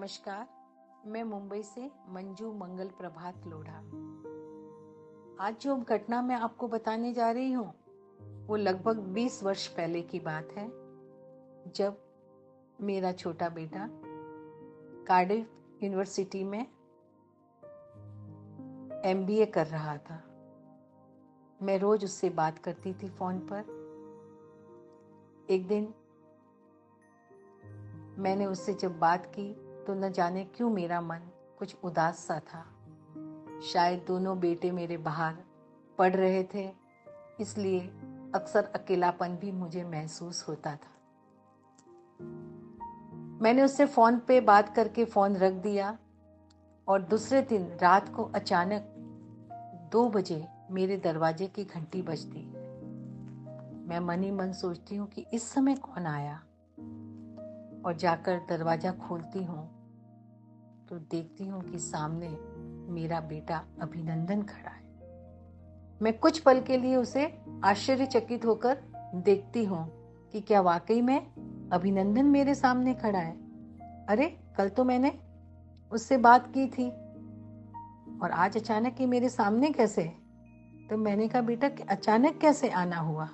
नमस्कार, मैं मुंबई से मंजू मंगल प्रभात लोढ़ा। आज जो घटना मैं आपको बताने जा रही हूँ, वो लगभग 20 वर्ष पहले की बात है, जब मेरा छोटा बेटा कार्डिफ यूनिवर्सिटी में एमबीए कर रहा था। मैं रोज उससे बात करती थी फ़ोन पर। एक दिन मैंने उससे जब बात की तो न जाने क्यों मेरा मन कुछ उदास सा था। शायद दोनों बेटे मेरे बाहर पढ़ रहे थे, इसलिए अक्सर अकेलापन भी मुझे महसूस होता था। मैंने उससे फ़ोन पे बात करके फ़ोन रख दिया और दूसरे दिन रात को अचानक दो बजे मेरे दरवाजे की घंटी बजती। मैं मन ही मन सोचती हूँ कि इस समय कौन आया? और जाकर दरवाज़ा खोलती हूँ तो देखती हूँ कि सामने मेरा बेटा अभिनंदन खड़ा है। मैं कुछ पल के लिए उसे आश्चर्यचकित होकर देखती हूँ कि क्या वाकई में अभिनंदन मेरे सामने खड़ा है। अरे, कल तो मैंने उससे बात की थी। और आज अचानक ही मेरे सामने कैसे तो मैंने कहा, बेटा, कि अचानक कैसे आना हुआ?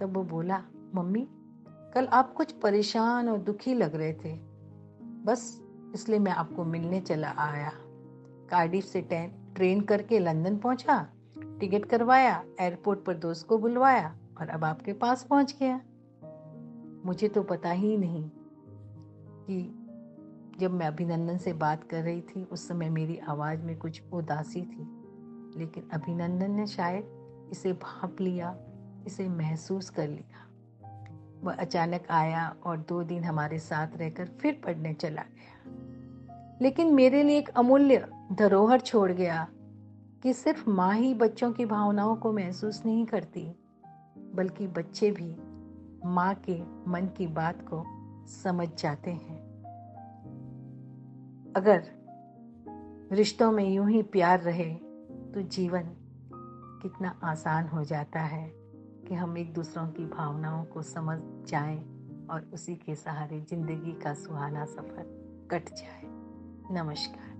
तब वो बोला, मम्मी, कल आप कुछ परेशान और दुखी लग रहे थे। बस इसलिए मैं आपको मिलने चला आया। कार्डिफ से ट्रेन करके लंदन पहुँचा, टिकट करवाया, एयरपोर्ट पर दोस्त को बुलवाया और अब आपके पास पहुँच गया। मुझे तो पता ही नहीं कि जब मैं अभिनंदन से बात कर रही थी, उस समय मेरी आवाज़ में कुछ उदासी थी। लेकिन अभिनंदन ने शायद इसे भाप लिया, इसे महसूस कर लिया। वह अचानक आया और दो दिन हमारे साथ रहकर फिर पढ़ने चला गया। लेकिन मेरे लिए एक अमूल्य धरोहर छोड़ गया कि सिर्फ़ माँ ही बच्चों की भावनाओं को महसूस नहीं करती, बल्कि बच्चे भी माँ के मन की बात को समझ जाते हैं। अगर रिश्तों में यूँ ही प्यार रहे तो जीवन कितना आसान हो जाता है। कि हम एक दूसरों की भावनाओं को समझ जाएँ और उसी के सहारे ज़िंदगी का सुहाना सफ़र कट जाए। नमस्कार।